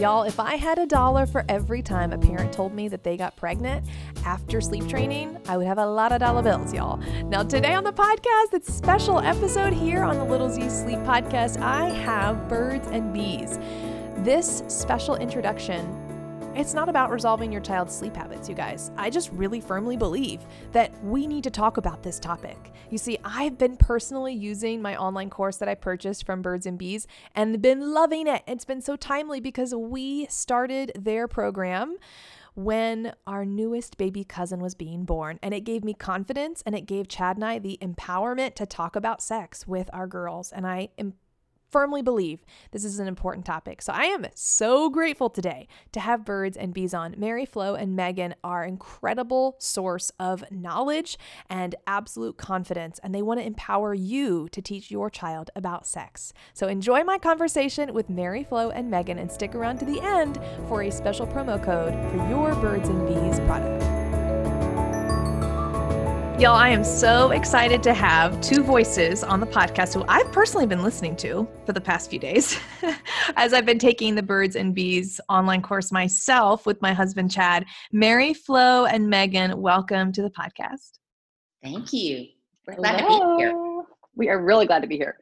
Y'all, if I had a dollar for every time a parent told me that they got pregnant after sleep training, I would have a lot of dollar bills, y'all. Now, today on the podcast, it's special episode here on the Little Z Sleep Podcast, I have birds and bees. This special introduction it's not about resolving your child's sleep habits, you guys. I just really firmly believe that we need to talk about this topic. You see, I've been personally using my online course that I purchased from Birds and Bees and been loving it. It's been so timely because we started their program when our newest baby cousin was being born. And it gave me confidence and it gave Chad and I the empowerment to talk about sex with our girls. And I am firmly believe this is an important topic. So I am so grateful today to have birds and bees on. Mary Flo and Megan are incredible source of knowledge and absolute confidence, and they want to empower you to teach your child about sex. So enjoy my conversation with Mary Flo and Megan and stick around to the end for a special promo code for your birds and bees product. Y'all, I am so excited to have two voices on the podcast who I've personally been listening to for the past few days as I've been taking the Birds and Bees online course myself with my husband, Chad. Mary, Flo, and Megan, welcome to the podcast. Thank you. We're glad Hello. to be here. We are really glad to be here.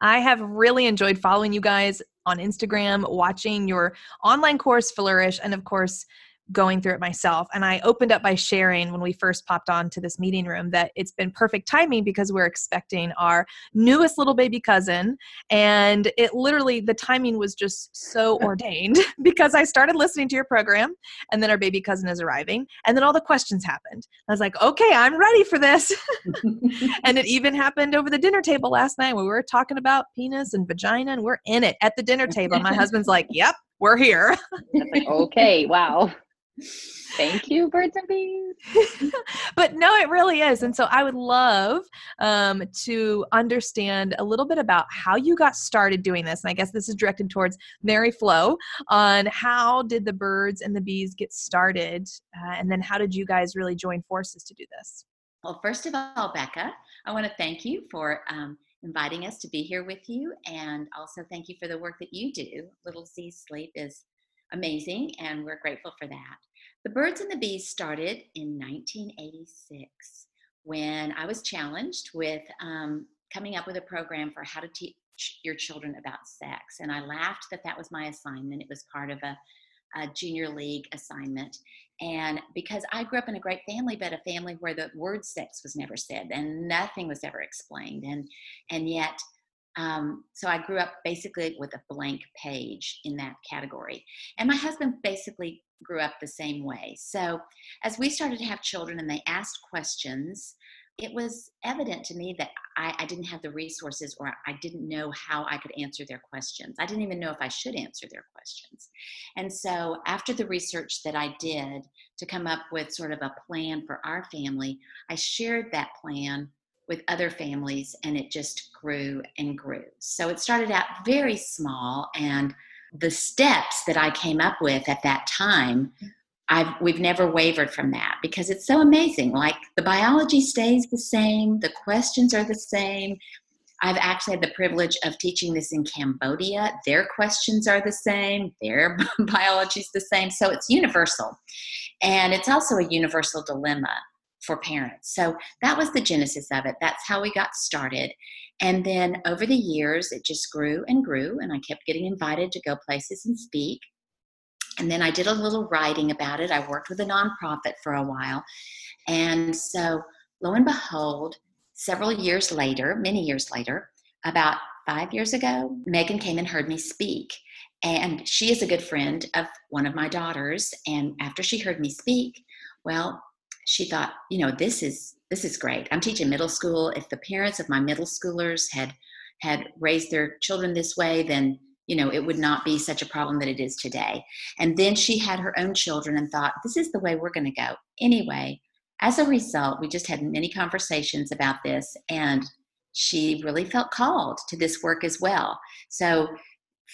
I have really enjoyed following you guys on Instagram, watching your online course flourish, and of course, going through it myself. And I opened up by sharing when we first popped on to this meeting room that it's been perfect timing because we're expecting our newest little baby cousin. And it literally, the timing was just so ordained because I started listening to your program and then our baby cousin is arriving. And then all the questions happened. I was like, okay, I'm ready for this. and it even happened over the dinner table last night when we were talking about penis and vagina and we're in it at the dinner table. My husband's like, yep, we're here. like, okay, wow. Thank you, birds and bees. but no, it really is. And so I would love um, to understand a little bit about how you got started doing this. And I guess this is directed towards Mary Flo on how did the birds and the bees get started? Uh, and then how did you guys really join forces to do this? Well, first of all, Becca, I want to thank you for um, inviting us to be here with you. And also thank you for the work that you do. Little Z Sleep is amazing, and we're grateful for that. The Birds and the Bees started in 1986 when I was challenged with um, coming up with a program for how to teach your children about sex. And I laughed that that was my assignment. It was part of a, a junior league assignment. And because I grew up in a great family, but a family where the word sex was never said and nothing was ever explained. And, and yet, um, so I grew up basically with a blank page in that category. And my husband basically grew up the same way. So as we started to have children and they asked questions, it was evident to me that I, I, didn't have the resources or I didn't know how I could answer their questions. I didn't even know if I should answer their questions. And so, after the research that I did to come up with sort of a plan for our family, I shared that plan with other families and it just grew and grew. So it started out very small and the steps that I came up with at that time I've we've never wavered from that because it's so amazing. Like the biology stays the same, the questions are the same. I've actually had the privilege of teaching this in Cambodia. Their questions are the same, their biology is the same. So it's universal. And it's also a universal dilemma for parents. So that was the genesis of it. That's how we got started. And then over the years, it just grew and grew, and I kept getting invited to go places and speak. And then I did a little writing about it. I worked with a nonprofit for a while. And so, lo and behold, several years later, many years later, about five years ago, Megan came and heard me speak. And she is a good friend of one of my daughters. And after she heard me speak, well, she thought, you know, this is this is great. I'm teaching middle school. If the parents of my middle schoolers had had raised their children this way, then you know it would not be such a problem that it is today. And then she had her own children and thought, this is the way we're going to go. Anyway, as a result, we just had many conversations about this, and she really felt called to this work as well. So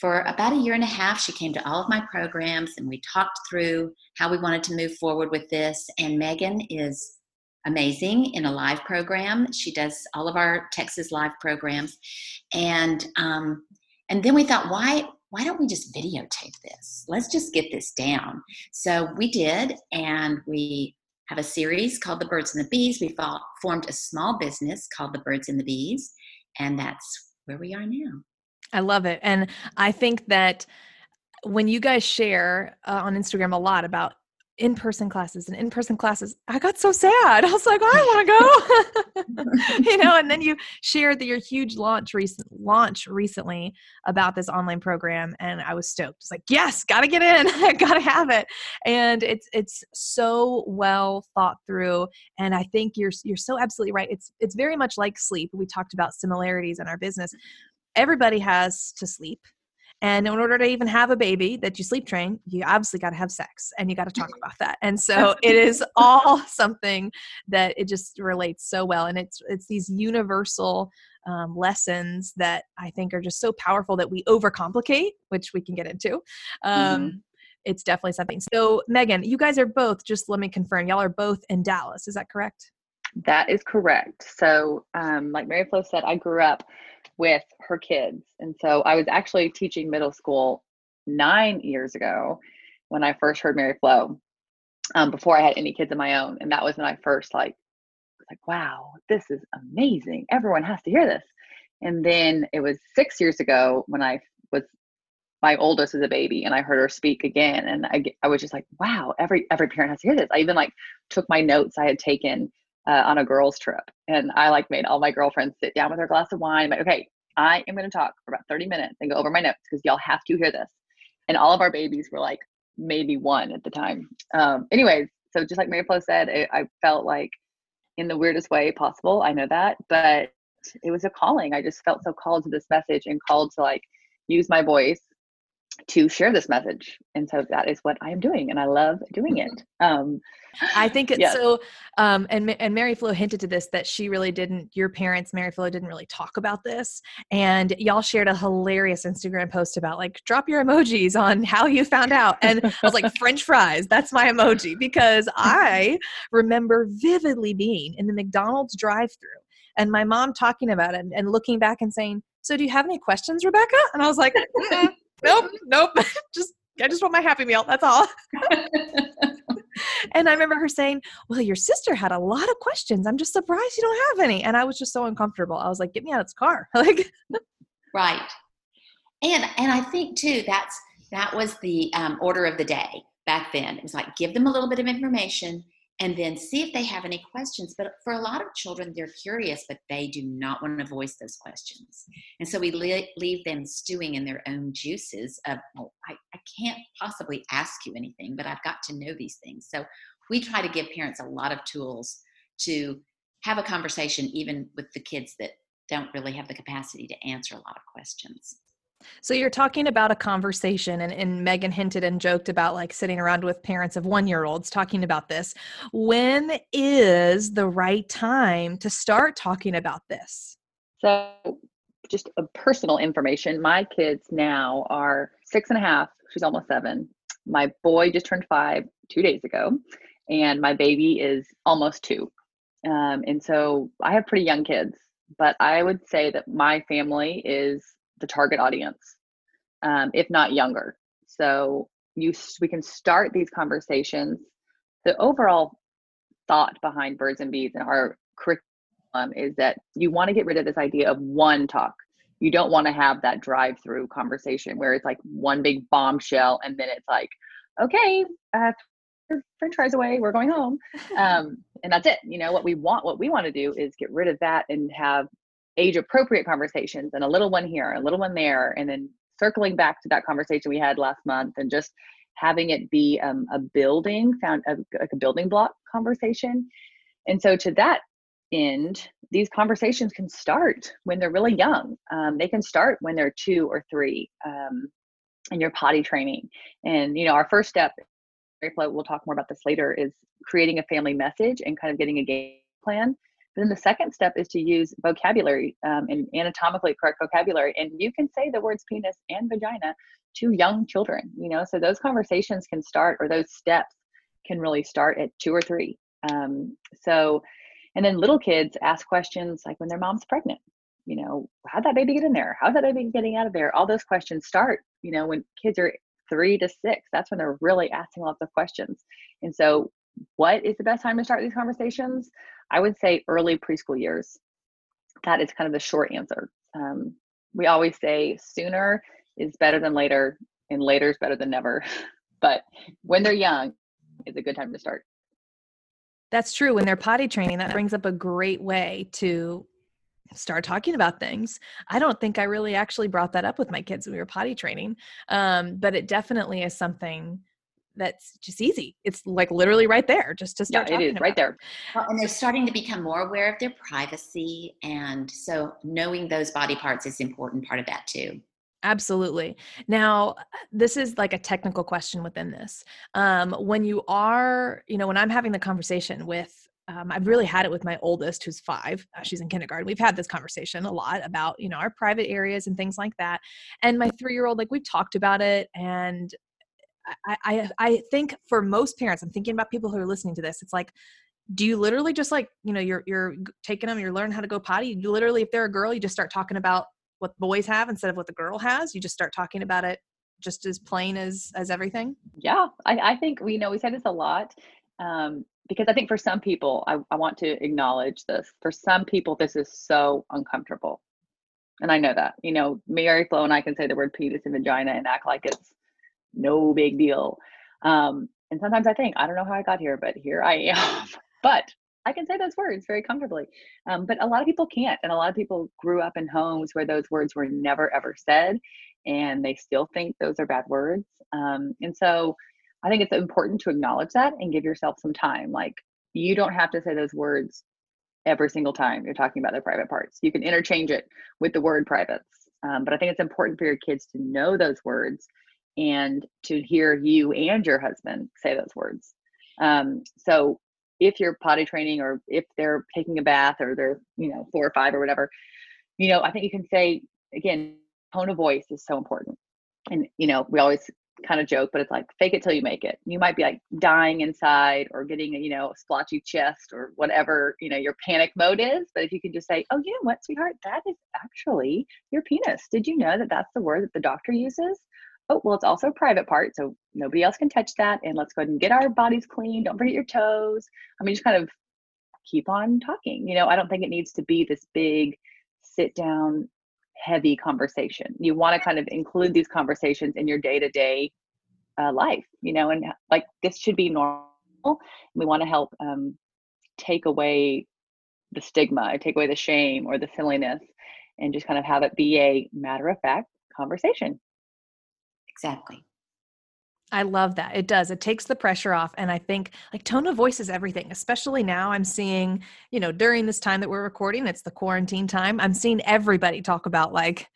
for about a year and a half, she came to all of my programs and we talked through how we wanted to move forward with this. And Megan is amazing in a live program. She does all of our Texas live programs. And um, and then we thought, why why don't we just videotape this? Let's just get this down. So we did, and we have a series called The Birds and the Bees. We formed a small business called The Birds and the Bees, and that's where we are now. I love it. And I think that when you guys share uh, on Instagram a lot about in-person classes and in-person classes i got so sad. I was like i want to go. You know and then you shared that your huge launch recent launch recently about this online program and i was stoked. It's like yes gotta get in. I gotta have it. And it's it's so well thought through and i think you're you're so absolutely right. It's it's very much like sleep. We talked about similarities in our business everybody has to sleep and in order to even have a baby that you sleep train, you obviously got to have sex and you got to talk about that. And so it is all something that it just relates so well. And it's it's these universal um, lessons that I think are just so powerful that we overcomplicate, which we can get into. Um, mm-hmm. It's definitely something. So Megan, you guys are both. Just let me confirm, y'all are both in Dallas. Is that correct? That is correct. So, um, like Mary Flo said, I grew up with her kids. And so I was actually teaching middle school nine years ago when I first heard Mary Flo, um, before I had any kids of my own. And that was when I first like, like, wow, this is amazing. Everyone has to hear this. And then it was six years ago when I was my oldest as a baby and I heard her speak again. And I, I was just like, wow, every, every parent has to hear this. I even like took my notes I had taken uh, on a girls trip and i like made all my girlfriends sit down with their glass of wine like okay i am going to talk for about 30 minutes and go over my notes because y'all have to hear this. And all of our babies were like maybe one at the time. Um, anyways so just like mary flo said it, i felt like in the weirdest way possible i know that but it was a calling. I just felt so called to this message and called to like use my voice to share this message and so that is what i am doing and i love doing it um, i think it's so um, and, and mary flo hinted to this that she really didn't your parents mary flo didn't really talk about this and y'all shared a hilarious instagram post about like drop your emojis on how you found out and i was like french fries that's my emoji because i remember vividly being in the mcdonald's drive through and my mom talking about it and, and looking back and saying so do you have any questions rebecca? And i was like nope, nope. just I just want my happy meal. That's all. and I remember her saying, Well, your sister had a lot of questions. I'm just surprised you don't have any. And I was just so uncomfortable. I was like, Get me out of this car. like Right. And and I think too, that's that was the um, order of the day back then. It was like give them a little bit of information and then see if they have any questions. But for a lot of children, they're curious, but they do not want to voice those questions. And so we leave them stewing in their own juices of, well, I, I can't possibly ask you anything, but I've got to know these things. So we try to give parents a lot of tools to have a conversation, even with the kids that don't really have the capacity to answer a lot of questions. So you're talking about a conversation, and, and Megan hinted and joked about like sitting around with parents of one year olds talking about this. When is the right time to start talking about this? So, just personal information my kids now are six and a half, she's almost seven. My boy just turned five two days ago, and my baby is almost two. Um, and so I have pretty young kids, but I would say that my family is the target audience, um, if not younger. So you we can start these conversations. The overall thought behind birds and bees and our curriculum is that you want to get rid of this idea of one talk. You don't want to have that drive-through conversation where it's like one big bombshell and then it's like, okay, uh, french fries away we're going home um, and that's it you know what we want what we want to do is get rid of that and have age appropriate conversations and a little one here, a little one there, and then circling back to that conversation we had last month and just having it be um, a building found a, like a building block conversation. And so to that end these conversations can start when they're really young. Um, they can start when they're two or three um, and you're potty training. And you know our first step we'll talk more about this later is creating a family message and kind of getting a game plan then the second step is to use vocabulary um, and anatomically correct vocabulary. And you can say the words penis and vagina to young children, you know, so those conversations can start or those steps can really start at two or three. Um, so, and then little kids ask questions like when their mom's pregnant. you know, how'd that baby get in there? How's that baby getting out of there? All those questions start, you know, when kids are three to six. That's when they're really asking lots of questions. And so, what is the best time to start these conversations? I would say early preschool years. That is kind of the short answer. Um, we always say sooner is better than later, and later is better than never. but when they're young, is a good time to start. That's true. When they're potty training, that brings up a great way to start talking about things. I don't think I really actually brought that up with my kids when we were potty training, um, but it definitely is something that's just easy. It's like literally right there, just to start. Yeah, it is about. right there. Well, and they're starting to become more aware of their privacy, and so knowing those body parts is important part of that too. Absolutely. Now, this is like a technical question within this. Um, when you are, you know, when I'm having the conversation with um, I've really had it with my oldest, who's five. Uh, she's in kindergarten. We've had this conversation a lot about, you know, our private areas and things like that. And my three-year-old, like we've talked about it, and I, I, I think for most parents, I'm thinking about people who are listening to this. It's like, do you literally just like, you know, you're you're taking them, you're learning how to go potty. You literally, if they're a girl, you just start talking about what boys have instead of what the girl has. You just start talking about it just as plain as as everything. Yeah, I, I think we know we say this a lot. Um, because I think for some people, I, I want to acknowledge this. For some people, this is so uncomfortable. And I know that. You know, Mary Flo and I can say the word penis and vagina and act like it's no big deal. Um, and sometimes I think, I don't know how I got here, but here I am. but I can say those words very comfortably. Um, but a lot of people can't. And a lot of people grew up in homes where those words were never, ever said. And they still think those are bad words. Um, and so I think it's important to acknowledge that and give yourself some time. Like you don't have to say those words every single time you're talking about their private parts. You can interchange it with the word privates. Um, but I think it's important for your kids to know those words and to hear you and your husband say those words. Um, so if you're potty training or if they're taking a bath or they're, you know, four or five or whatever, you know, I think you can say, again, tone of voice is so important. And, you know, we always kind of joke, but it's like fake it till you make it. You might be like dying inside or getting a, you know, a splotchy chest or whatever, you know, your panic mode is. But if you can just say, oh, you know what, sweetheart, that is actually your penis. Did you know that that's the word that the doctor uses? Oh, well, it's also a private part. So nobody else can touch that. And let's go ahead and get our bodies clean. Don't forget your toes. I mean, just kind of keep on talking. You know, I don't think it needs to be this big sit down heavy conversation. You want to kind of include these conversations in your day to day life, you know, and like this should be normal. We want to help um, take away the stigma, take away the shame or the silliness, and just kind of have it be a matter of fact conversation. Exactly. I love that. It does. It takes the pressure off. And I think like tone of voice is everything, especially now. I'm seeing, you know, during this time that we're recording, it's the quarantine time. I'm seeing everybody talk about like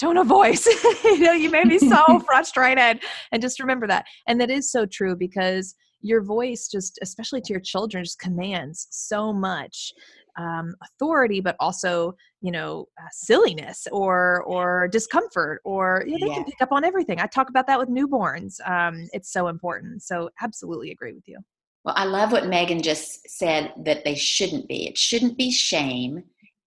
tone of voice. you know, you made me so frustrated. And just remember that. And that is so true because your voice just, especially to your children, just commands so much um, authority, but also you know uh, silliness or or discomfort, or you know, they yeah. can pick up on everything. I talk about that with newborns. Um, it's so important. So absolutely agree with you. Well, I love what Megan just said that they shouldn't be. It shouldn't be shame,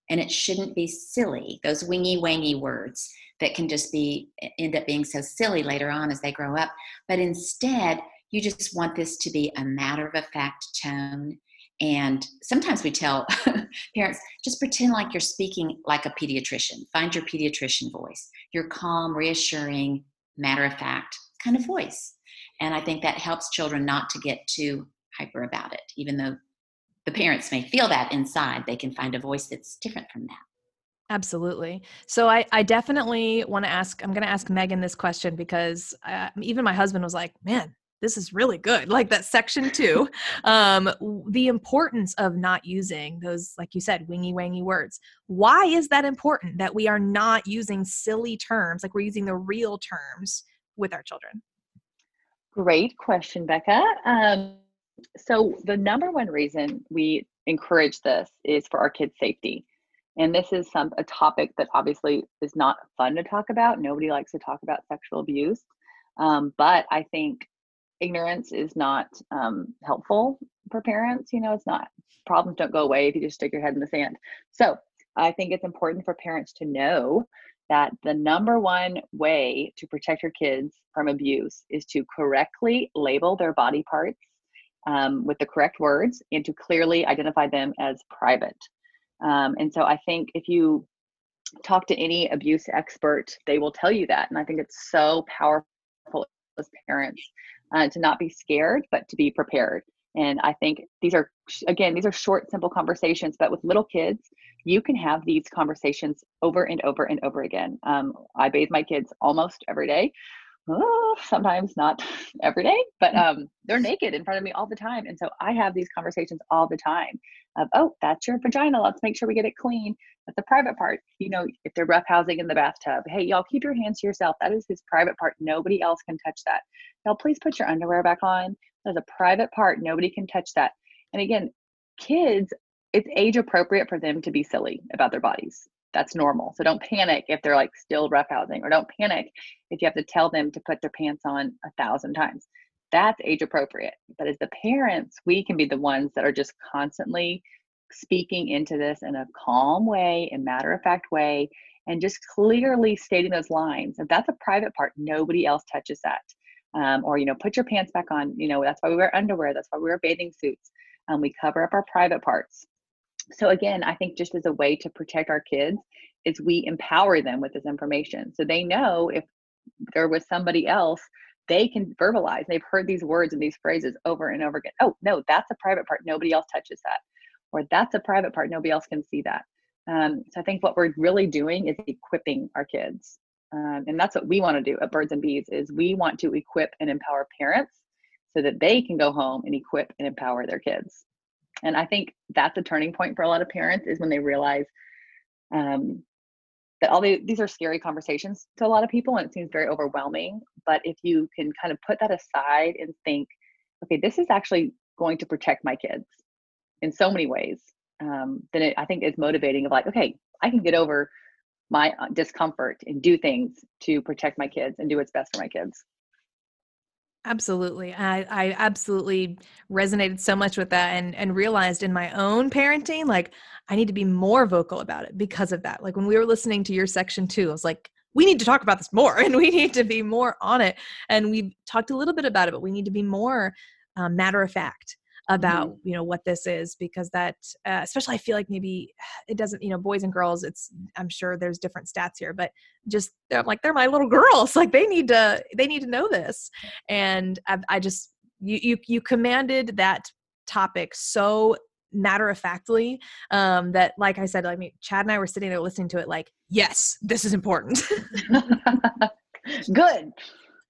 and it shouldn't be silly. Those wingy wangy words that can just be end up being so silly later on as they grow up. But instead, you just want this to be a matter of fact tone and sometimes we tell parents just pretend like you're speaking like a pediatrician. Find your pediatrician voice, your calm, reassuring, matter of fact kind of voice. And I think that helps children not to get too hyper about it. Even though the parents may feel that inside, they can find a voice that's different from that. Absolutely. So I, I definitely want to ask, I'm going to ask Megan this question because uh, even my husband was like, man, this is really good like that section two um the importance of not using those like you said wingy wangy words. Why is that important that we are not using silly terms like we're using the real terms with our children? Great question becca. Um so the number one reason we encourage this is for our kids safety. And this is some a topic that obviously is not fun to talk about. Nobody likes to talk about sexual abuse. Um, but i think ignorance is not um, helpful for parents. You know, it's not problems don't go away if you just stick your head in the sand. So I think it's important for parents to know that the number one way to protect your kids from abuse is to correctly label their body parts um, with the correct words and to clearly identify them as private. Um, and so I think if you talk to any abuse expert, they will tell you that. And I think it's so powerful as parents uh, to not be scared, but to be prepared. And I think these are, again, these are short, simple conversations, but with little kids, you can have these conversations over and over and over again. Um, I bathe my kids almost every day. Oh, sometimes not every day, but mm. um, they're naked in front of me all the time. And so I have these conversations all the time of, oh, that's your vagina. Let's make sure we get it clean. That's the private part. You know, if they're roughhousing in the bathtub, hey, y'all keep your hands to yourself. That is his private part. Nobody else can touch that. Y'all please put your underwear back on. That's a private part. Nobody can touch that. And again, kids it's age appropriate for them to be silly about their bodies. That's normal. So don't panic if they're like still roughhousing, or don't panic if you have to tell them to put their pants on a thousand times. That's age appropriate. But as the parents, we can be the ones that are just constantly speaking into this in a calm way, a matter of fact way, and just clearly stating those lines. If that's a private part, nobody else touches that. Um, or, you know, put your pants back on. You know, that's why we wear underwear. That's why we wear bathing suits. Um, we cover up our private parts so again i think just as a way to protect our kids is we empower them with this information. So they know if there was somebody else they can verbalize. They've heard these words and these phrases over and over again. Oh no that's a private part. Nobody else touches that. Or that's a private part. Nobody else can see that. Um, so i think what we're really doing is equipping our kids. Um, and that's what we want to do at birds and bees is we want to equip and empower parents so that they can go home and equip and empower their kids and i think that's a turning point for a lot of parents is when they realize um, that all the, these are scary conversations to a lot of people and it seems very overwhelming. But if you can kind of put that aside and think okay this is actually going to protect my kids in so many ways um, then it, i think it's motivating of like okay i can get over my uh, discomfort and do things to protect my kids and do what's best for my kids Absolutely. I, I absolutely resonated so much with that and, and realized in my own parenting, like I need to be more vocal about it because of that. Like when we were listening to your section two, I was like, we need to talk about this more and we need to be more on it. And we've talked a little bit about it, but we need to be more um, matter of fact about mm-hmm. you know what this is because that uh, especially i feel like maybe it doesn't you know boys and girls it's i'm sure there's different stats here but just they're like they're my little girls like they need to they need to know this. And i, I just you, you you commanded that topic so matter of factly um that like i said i mean chad and i were sitting there listening to it like yes this is important. Good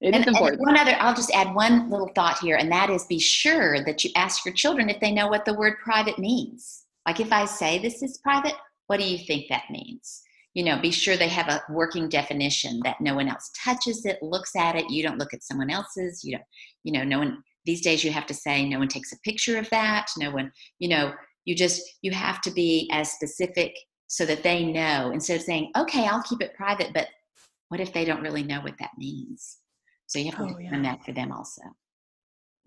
it and, is important. one other, I'll just add one little thought here, and that is be sure that you ask your children if they know what the word private means. Like if I say this is private, what do you think that means? You know, be sure they have a working definition that no one else touches it, looks at it. You don't look at someone else's. You don't, you know, no one. These days, you have to say no one takes a picture of that. No one, you know, you just you have to be as specific so that they know instead of saying, okay, I'll keep it private, but what if they don't really know what that means? So you have to oh, yeah. that for them also.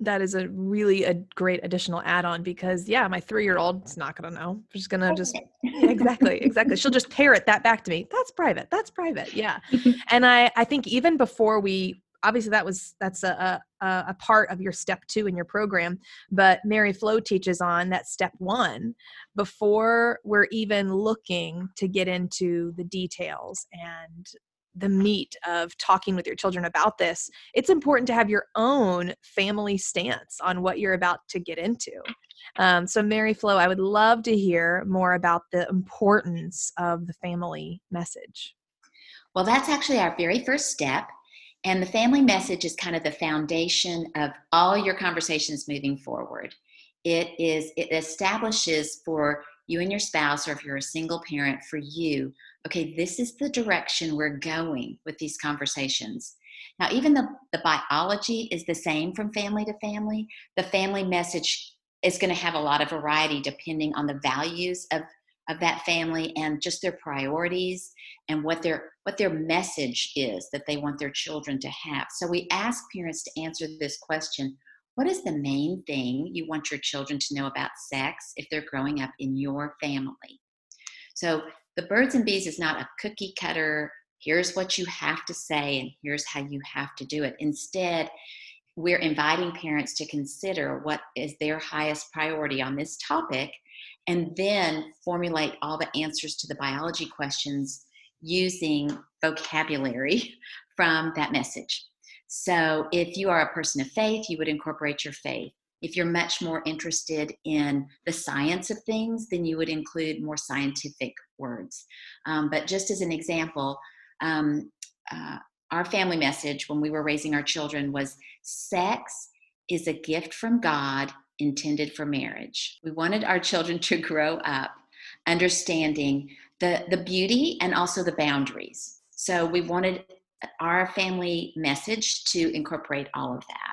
That is a really a great additional add-on because yeah, my three-year-old is not gonna know. She's gonna just yeah, exactly, exactly. She'll just parrot that back to me. That's private. That's private. Yeah, and I I think even before we obviously that was that's a, a, a part of your step two in your program but mary flo teaches on that step one before we're even looking to get into the details and the meat of talking with your children about this, it's important to have your own family stance on what you're about to get into. Um, so, Mary Flo, I would love to hear more about the importance of the family message. Well, that's actually our very first step. And the family message is kind of the foundation of all your conversations moving forward. It is, it establishes for you and your spouse, or if you're a single parent, for you, okay, this is the direction we're going with these conversations. Now, even the, the biology is the same from family to family. The family message is going to have a lot of variety depending on the values of, of that family and just their priorities and what their what their message is that they want their children to have. So we ask parents to answer this question what is the main thing you want your children to know about sex if they're growing up in your family? So the birds and bees is not a cookie cutter, here's what you have to say, and here's how you have to do it. Instead, we're inviting parents to consider what is their highest priority on this topic and then formulate all the answers to the biology questions using vocabulary from that message. So, if you are a person of faith, you would incorporate your faith. If you're much more interested in the science of things, then you would include more scientific words. Um, but just as an example, um, uh, our family message when we were raising our children was sex is a gift from God intended for marriage. We wanted our children to grow up understanding the, the beauty and also the boundaries. So we wanted our family message to incorporate all of that.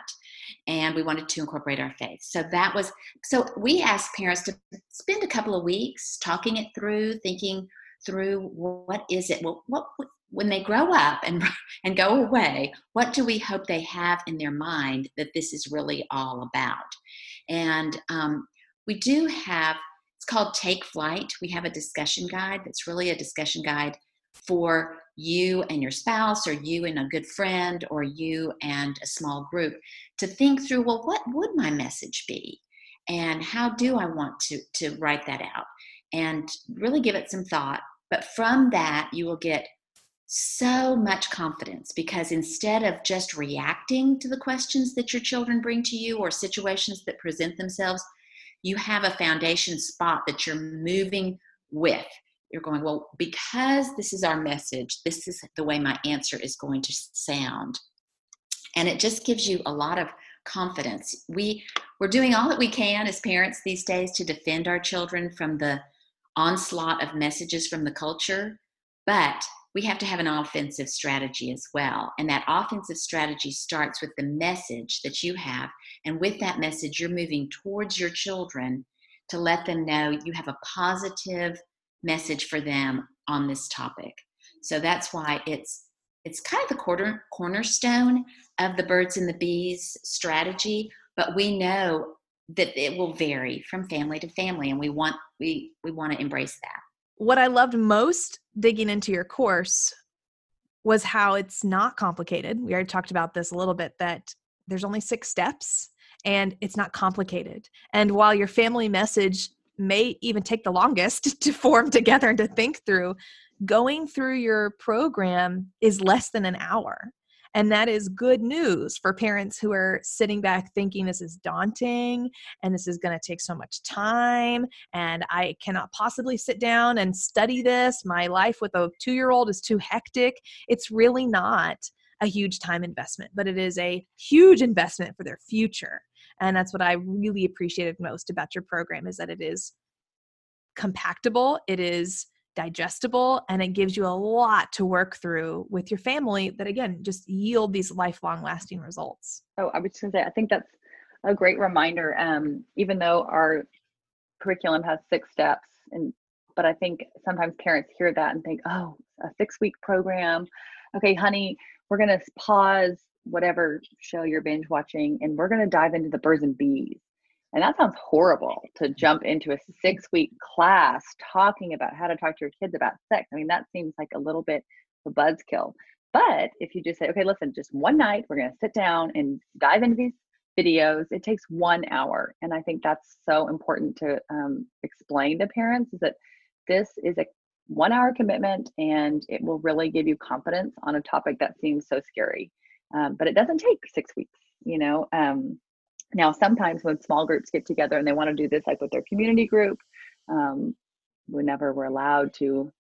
And we wanted to incorporate our faith. So that was, so we asked parents to spend a couple of weeks talking it through, thinking through what is it? Well, what, when they grow up and and go away what do we hope they have in their mind that this is really all about and um, we do have it's called take flight we have a discussion guide that's really a discussion guide for you and your spouse or you and a good friend or you and a small group to think through well what would my message be and how do i want to to write that out and really give it some thought but from that you will get so much confidence because instead of just reacting to the questions that your children bring to you or situations that present themselves, you have a foundation spot that you're moving with. You're going, well, because this is our message, this is the way my answer is going to sound. And it just gives you a lot of confidence. We we're doing all that we can as parents these days to defend our children from the onslaught of messages from the culture, but we have to have an offensive strategy as well. And that offensive strategy starts with the message that you have. And with that message, you're moving towards your children to let them know you have a positive message for them on this topic. So that's why it's it's kind of the corner, cornerstone of the birds and the bees strategy, but we know that it will vary from family to family and we want we we want to embrace that what I loved most digging into your course was how it's not complicated. We already talked about this a little bit that there's only six steps and it's not complicated. And while your family message may even take the longest to form together and to think through, going through your program is less than an hour. And that is good news for parents who are sitting back thinking this is daunting and this is going to take so much time and I cannot possibly sit down and study this. My life with a two year old is too hectic. It's really not a huge time investment, but it is a huge investment for their future. And that's what I really appreciated most about your program is that it is compactable, it is digestible and it gives you a lot to work through with your family that again just yield these lifelong lasting results. Oh i was just to say i think that's a great reminder um, even though our curriculum has six steps and but i think sometimes parents hear that and think oh a six week program? Okay honey we're going to pause whatever show you're binge watching and we're going to dive into the birds and bees and that sounds horrible to jump into a six week class talking about how to talk to your kids about sex. I mean, that seems like a little bit of a buzzkill. But if you just say, okay, listen, just one night, we're going to sit down and dive into these videos, it takes one hour. And I think that's so important to um, explain to parents is that this is a one hour commitment and it will really give you confidence on a topic that seems so scary. Um, but it doesn't take six weeks, you know. Um, now, sometimes when small groups get together and they want to do this, like with their community group, um, whenever we're allowed to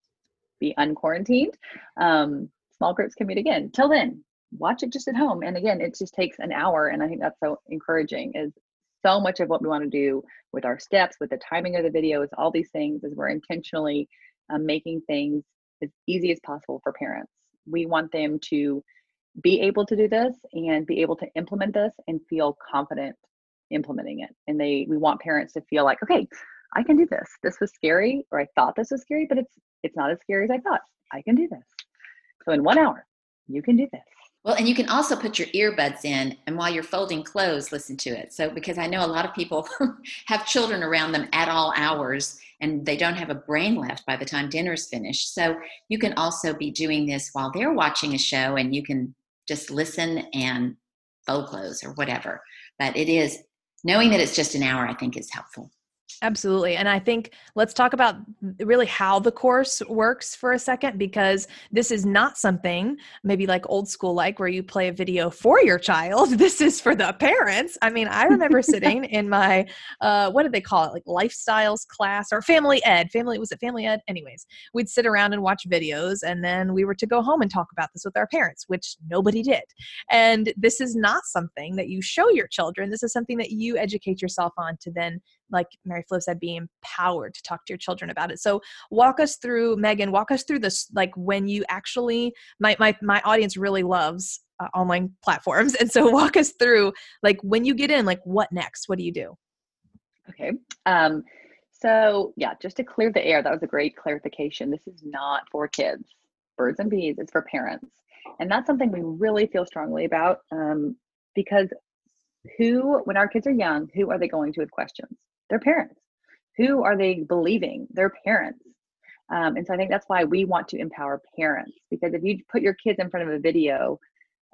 be unquarantined, um, small groups can meet again. Till then, watch it just at home. And again, it just takes an hour. And I think that's so encouraging is so much of what we want to do with our steps, with the timing of the videos, all these things is we're intentionally um, making things as easy as possible for parents. We want them to be able to do this and be able to implement this and feel confident implementing it. And they we want parents to feel like, okay, I can do this. This was scary, or I thought this was scary, but it's it's not as scary as I thought. I can do this. So in one hour, you can do this. Well, and you can also put your earbuds in and while you're folding clothes, listen to it. So, because I know a lot of people have children around them at all hours and they don't have a brain left by the time dinner's finished. So, you can also be doing this while they're watching a show and you can just listen and fold clothes or whatever. But it is knowing that it's just an hour, I think is helpful. Absolutely. And I think let's talk about really how the course works for a second because this is not something maybe like old school, like where you play a video for your child. This is for the parents. I mean, I remember sitting in my, uh, what did they call it? Like lifestyles class or family ed. Family, was it family ed? Anyways, we'd sit around and watch videos and then we were to go home and talk about this with our parents, which nobody did. And this is not something that you show your children. This is something that you educate yourself on to then like Mary Flo said, be empowered to talk to your children about it. So walk us through, Megan, walk us through this, like when you actually, my, my, my audience really loves uh, online platforms. And so walk us through, like when you get in, like what next? What do you do? Okay. Um, so yeah, just to clear the air, that was a great clarification. This is not for kids, birds and bees, it's for parents. And that's something we really feel strongly about um, because who, when our kids are young, who are they going to with questions? Their parents. Who are they believing? Their parents. Um, and so I think that's why we want to empower parents because if you put your kids in front of a video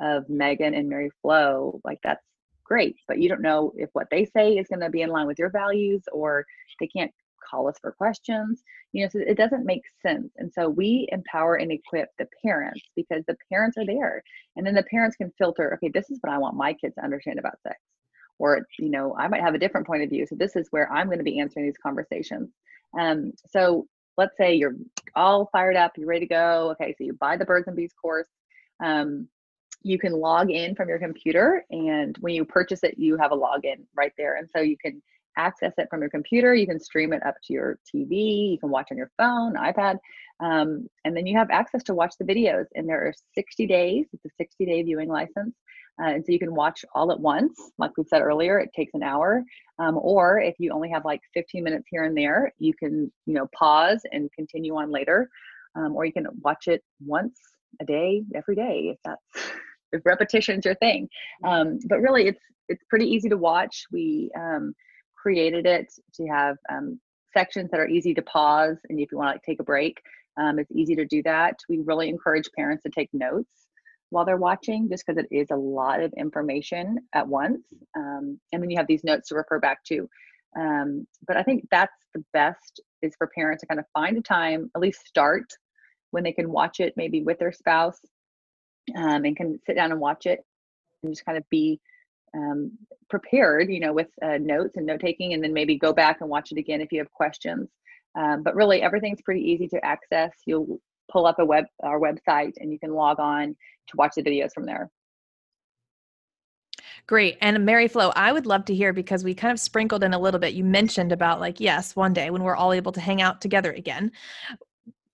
of Megan and Mary Flo, like that's great, but you don't know if what they say is going to be in line with your values or they can't call us for questions. You know, so it doesn't make sense. And so we empower and equip the parents because the parents are there. And then the parents can filter, okay, this is what I want my kids to understand about sex or you know i might have a different point of view. So this is where i'm going to be answering these conversations. Um, so let's say you're all fired up you're ready to go. Okay so you buy the birds and bees course. Um, you can log in from your computer and when you purchase it you have a login right there. And so you can access it from your computer. You can stream it up to your tv you can watch on your phone ipad. Um, and then you have access to watch the videos and there are 60 days. It's a 60 day viewing license uh, and so you can watch all at once. Like we said earlier, it takes an hour. Um, or if you only have like 15 minutes here and there, you can, you know, pause and continue on later. Um, or you can watch it once a day, every day, if that's if repetition's your thing. Um, but really, it's it's pretty easy to watch. We um, created it to have um, sections that are easy to pause, and if you want to like take a break, um, it's easy to do that. We really encourage parents to take notes while they're watching just because it is a lot of information at once um, and then you have these notes to refer back to um, but i think that's the best is for parents to kind of find a time at least start when they can watch it maybe with their spouse um, and can sit down and watch it and just kind of be um, prepared you know with uh, notes and note taking and then maybe go back and watch it again if you have questions um, but really everything's pretty easy to access. You'll pull up a web our website and you can log on to watch the videos from there. Great. And Mary Flo, I would love to hear because we kind of sprinkled in a little bit. You mentioned about like, yes, one day when we're all able to hang out together again.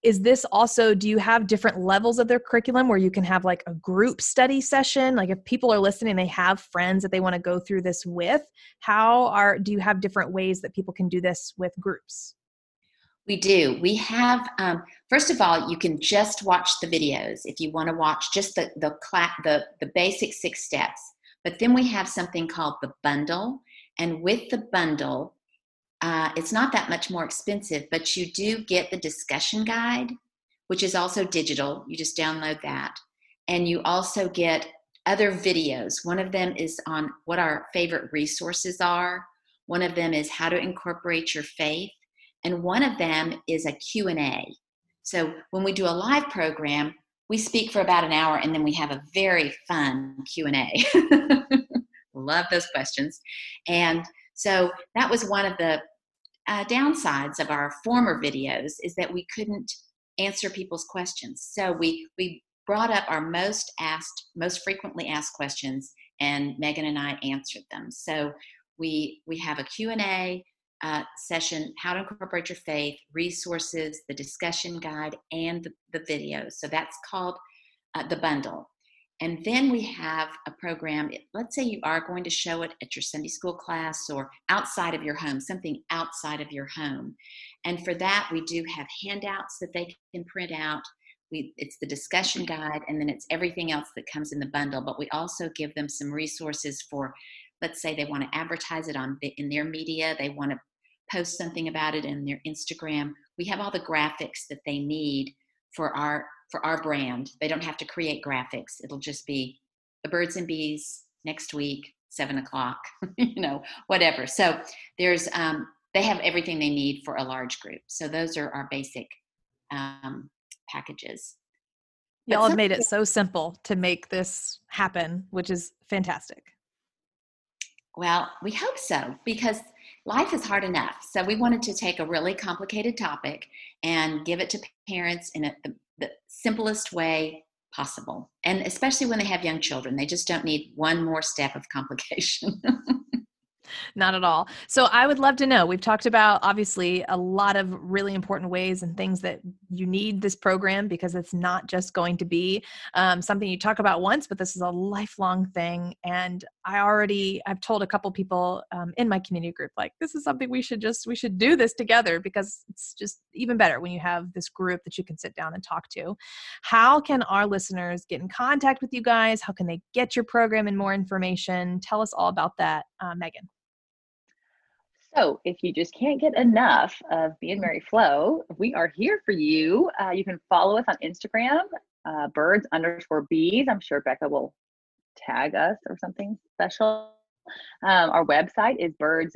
Is this also, do you have different levels of their curriculum where you can have like a group study session? Like if people are listening, they have friends that they want to go through this with, how are, do you have different ways that people can do this with groups? We do. We have, um, first of all, you can just watch the videos if you want to watch just the, the, cla- the, the basic six steps. But then we have something called the bundle. And with the bundle, uh, it's not that much more expensive, but you do get the discussion guide, which is also digital. You just download that. And you also get other videos. One of them is on what our favorite resources are. One of them is how to incorporate your faith and one of them is a q&a so when we do a live program we speak for about an hour and then we have a very fun q&a love those questions. And so that was one of the uh, downsides of our former videos is that we couldn't answer people's questions. So we we brought up our most asked most frequently asked questions and megan and i answered them. So we we have a q&a uh, session, How to Incorporate Your Faith, resources, the discussion guide, and the, the videos. So that's called uh, the bundle. And then we have a program, let's say you are going to show it at your Sunday school class or outside of your home, something outside of your home. And for that, we do have handouts that they can print out. we it's the discussion guide and then it's everything else that comes in the bundle but we also give them some resources for let's say they want to advertise it on in their media they want to post something about it in their instagram. We have all the graphics that they need for our for our brand. They don't have to create graphics. It'll just be the birds and bees next week seven o'clock you know whatever. So there's um, they have everything they need for a large group. So those are our basic um, packages. Y'all have made it so simple to make this happen which is fantastic. Well we hope so because life is hard enough so we wanted to take a really complicated topic and give it to parents in a, the, the simplest way possible. And especially when they have young children, they just don't need one more step of complication. Not at all. So I would love to know. We've talked about obviously a lot of really important ways and things that you need this program because it's not just going to be um, something you talk about once, but this is a lifelong thing. And I already I've told a couple people um, in my community group like this is something we should just we should do this together because it's just even better when you have this group that you can sit down and talk to. How can our listeners get in contact with you guys? How can they get your program and more information? Tell us all about that, uh, Megan. So, if you just can't get enough of me and Mary Flo, we are here for you. Uh, you can follow us on Instagram, uh, birds underscore bees. I'm sure Becca will tag us or something special. Um, our website is birds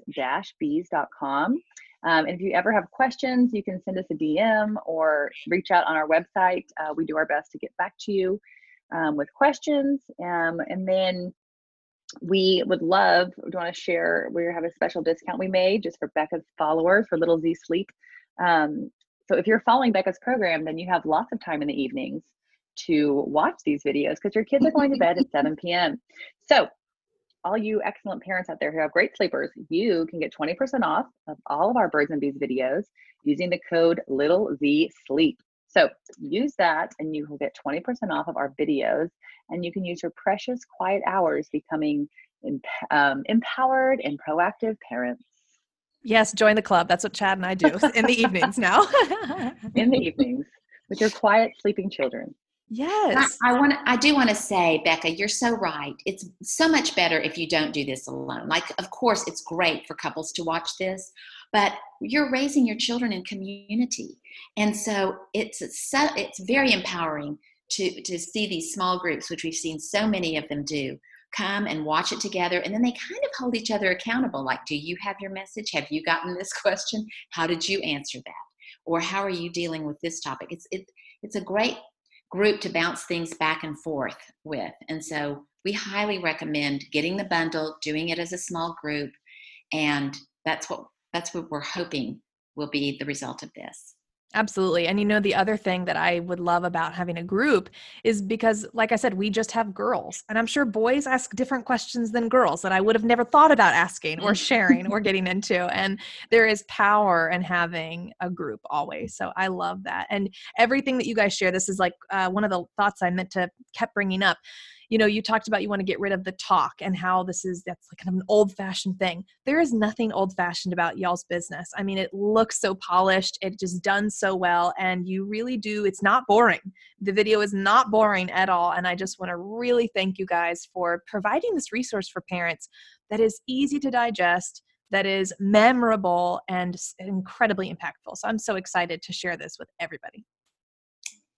bees.com. Um, and if you ever have questions, you can send us a DM or reach out on our website. Uh, we do our best to get back to you um, with questions. Um, and then we would love, we want to share, we have a special discount we made just for Becca's followers for Little Z Sleep. Um, so if you're following Becca's program, then you have lots of time in the evenings to watch these videos because your kids are going to bed at 7 p.m. So all you excellent parents out there who have great sleepers, you can get 20% off of all of our birds and bees videos using the code little z sleep. So use that and you will get 20% off of our videos and you can use your precious quiet hours becoming um, empowered and proactive parents. Yes, join the club. That's what Chad and I do in the evenings now. in the evenings with your quiet sleeping children. Yes. I, I want I do want to say, Becca, you're so right. It's so much better if you don't do this alone. Like of course it's great for couples to watch this, but you're raising your children in community. And so it's it's very empowering to to see these small groups which we've seen so many of them do come and watch it together. And then they kind of hold each other accountable like do you have your message? Have you gotten this question? How did you answer that? Or how are you dealing with this topic? It's it, it's a great group to bounce things back and forth with. And so we highly recommend getting the bundle doing it as a small group and that's what that's what we're hoping will be the result of this Absolutely. And you know, the other thing that I would love about having a group is because, like I said, we just have girls. And I'm sure boys ask different questions than girls that I would have never thought about asking or sharing or getting into. And there is power in having a group always. So I love that. And everything that you guys share, this is like uh, one of the thoughts I meant to kept bringing up you know, you talked about you want to get rid of the talk and how this is that's like kind of an old fashioned thing. There is nothing old fashioned about y'all's business. I mean, it looks so polished, it just done so well, and you really do, it's not boring. The video is not boring at all. And I just want to really thank you guys for providing this resource for parents that is easy to digest that is memorable and incredibly impactful. So I'm so excited to share this with everybody.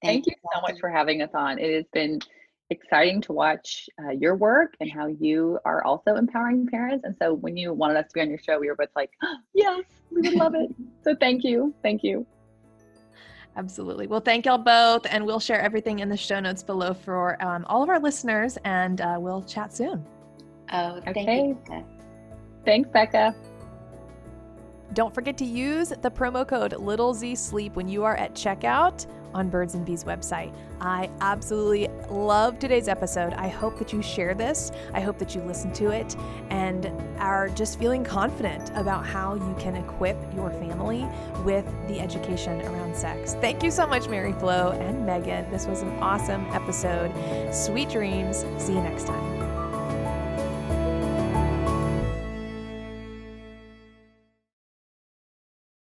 Thank, Thank you so much for having us on. It has been exciting to watch uh, your work and how you are also empowering parents. And so when you wanted us to be on your show, we were both like, oh, yes, we would love it. so thank you. Thank you. Absolutely. Well, thank y'all both. And we'll share everything in the show notes below for um, all of our listeners. And uh, we'll chat soon. Oh, thank okay. you. Thanks, Becca. Don't forget to use the promo code Little Z Sleep when you are at checkout on Birds and Bees website. I absolutely love today's episode. I hope that you share this. I hope that you listen to it and are just feeling confident about how you can equip your family with the education around sex. Thank you so much, Mary Flo and Megan. This was an awesome episode. Sweet dreams. See you next time.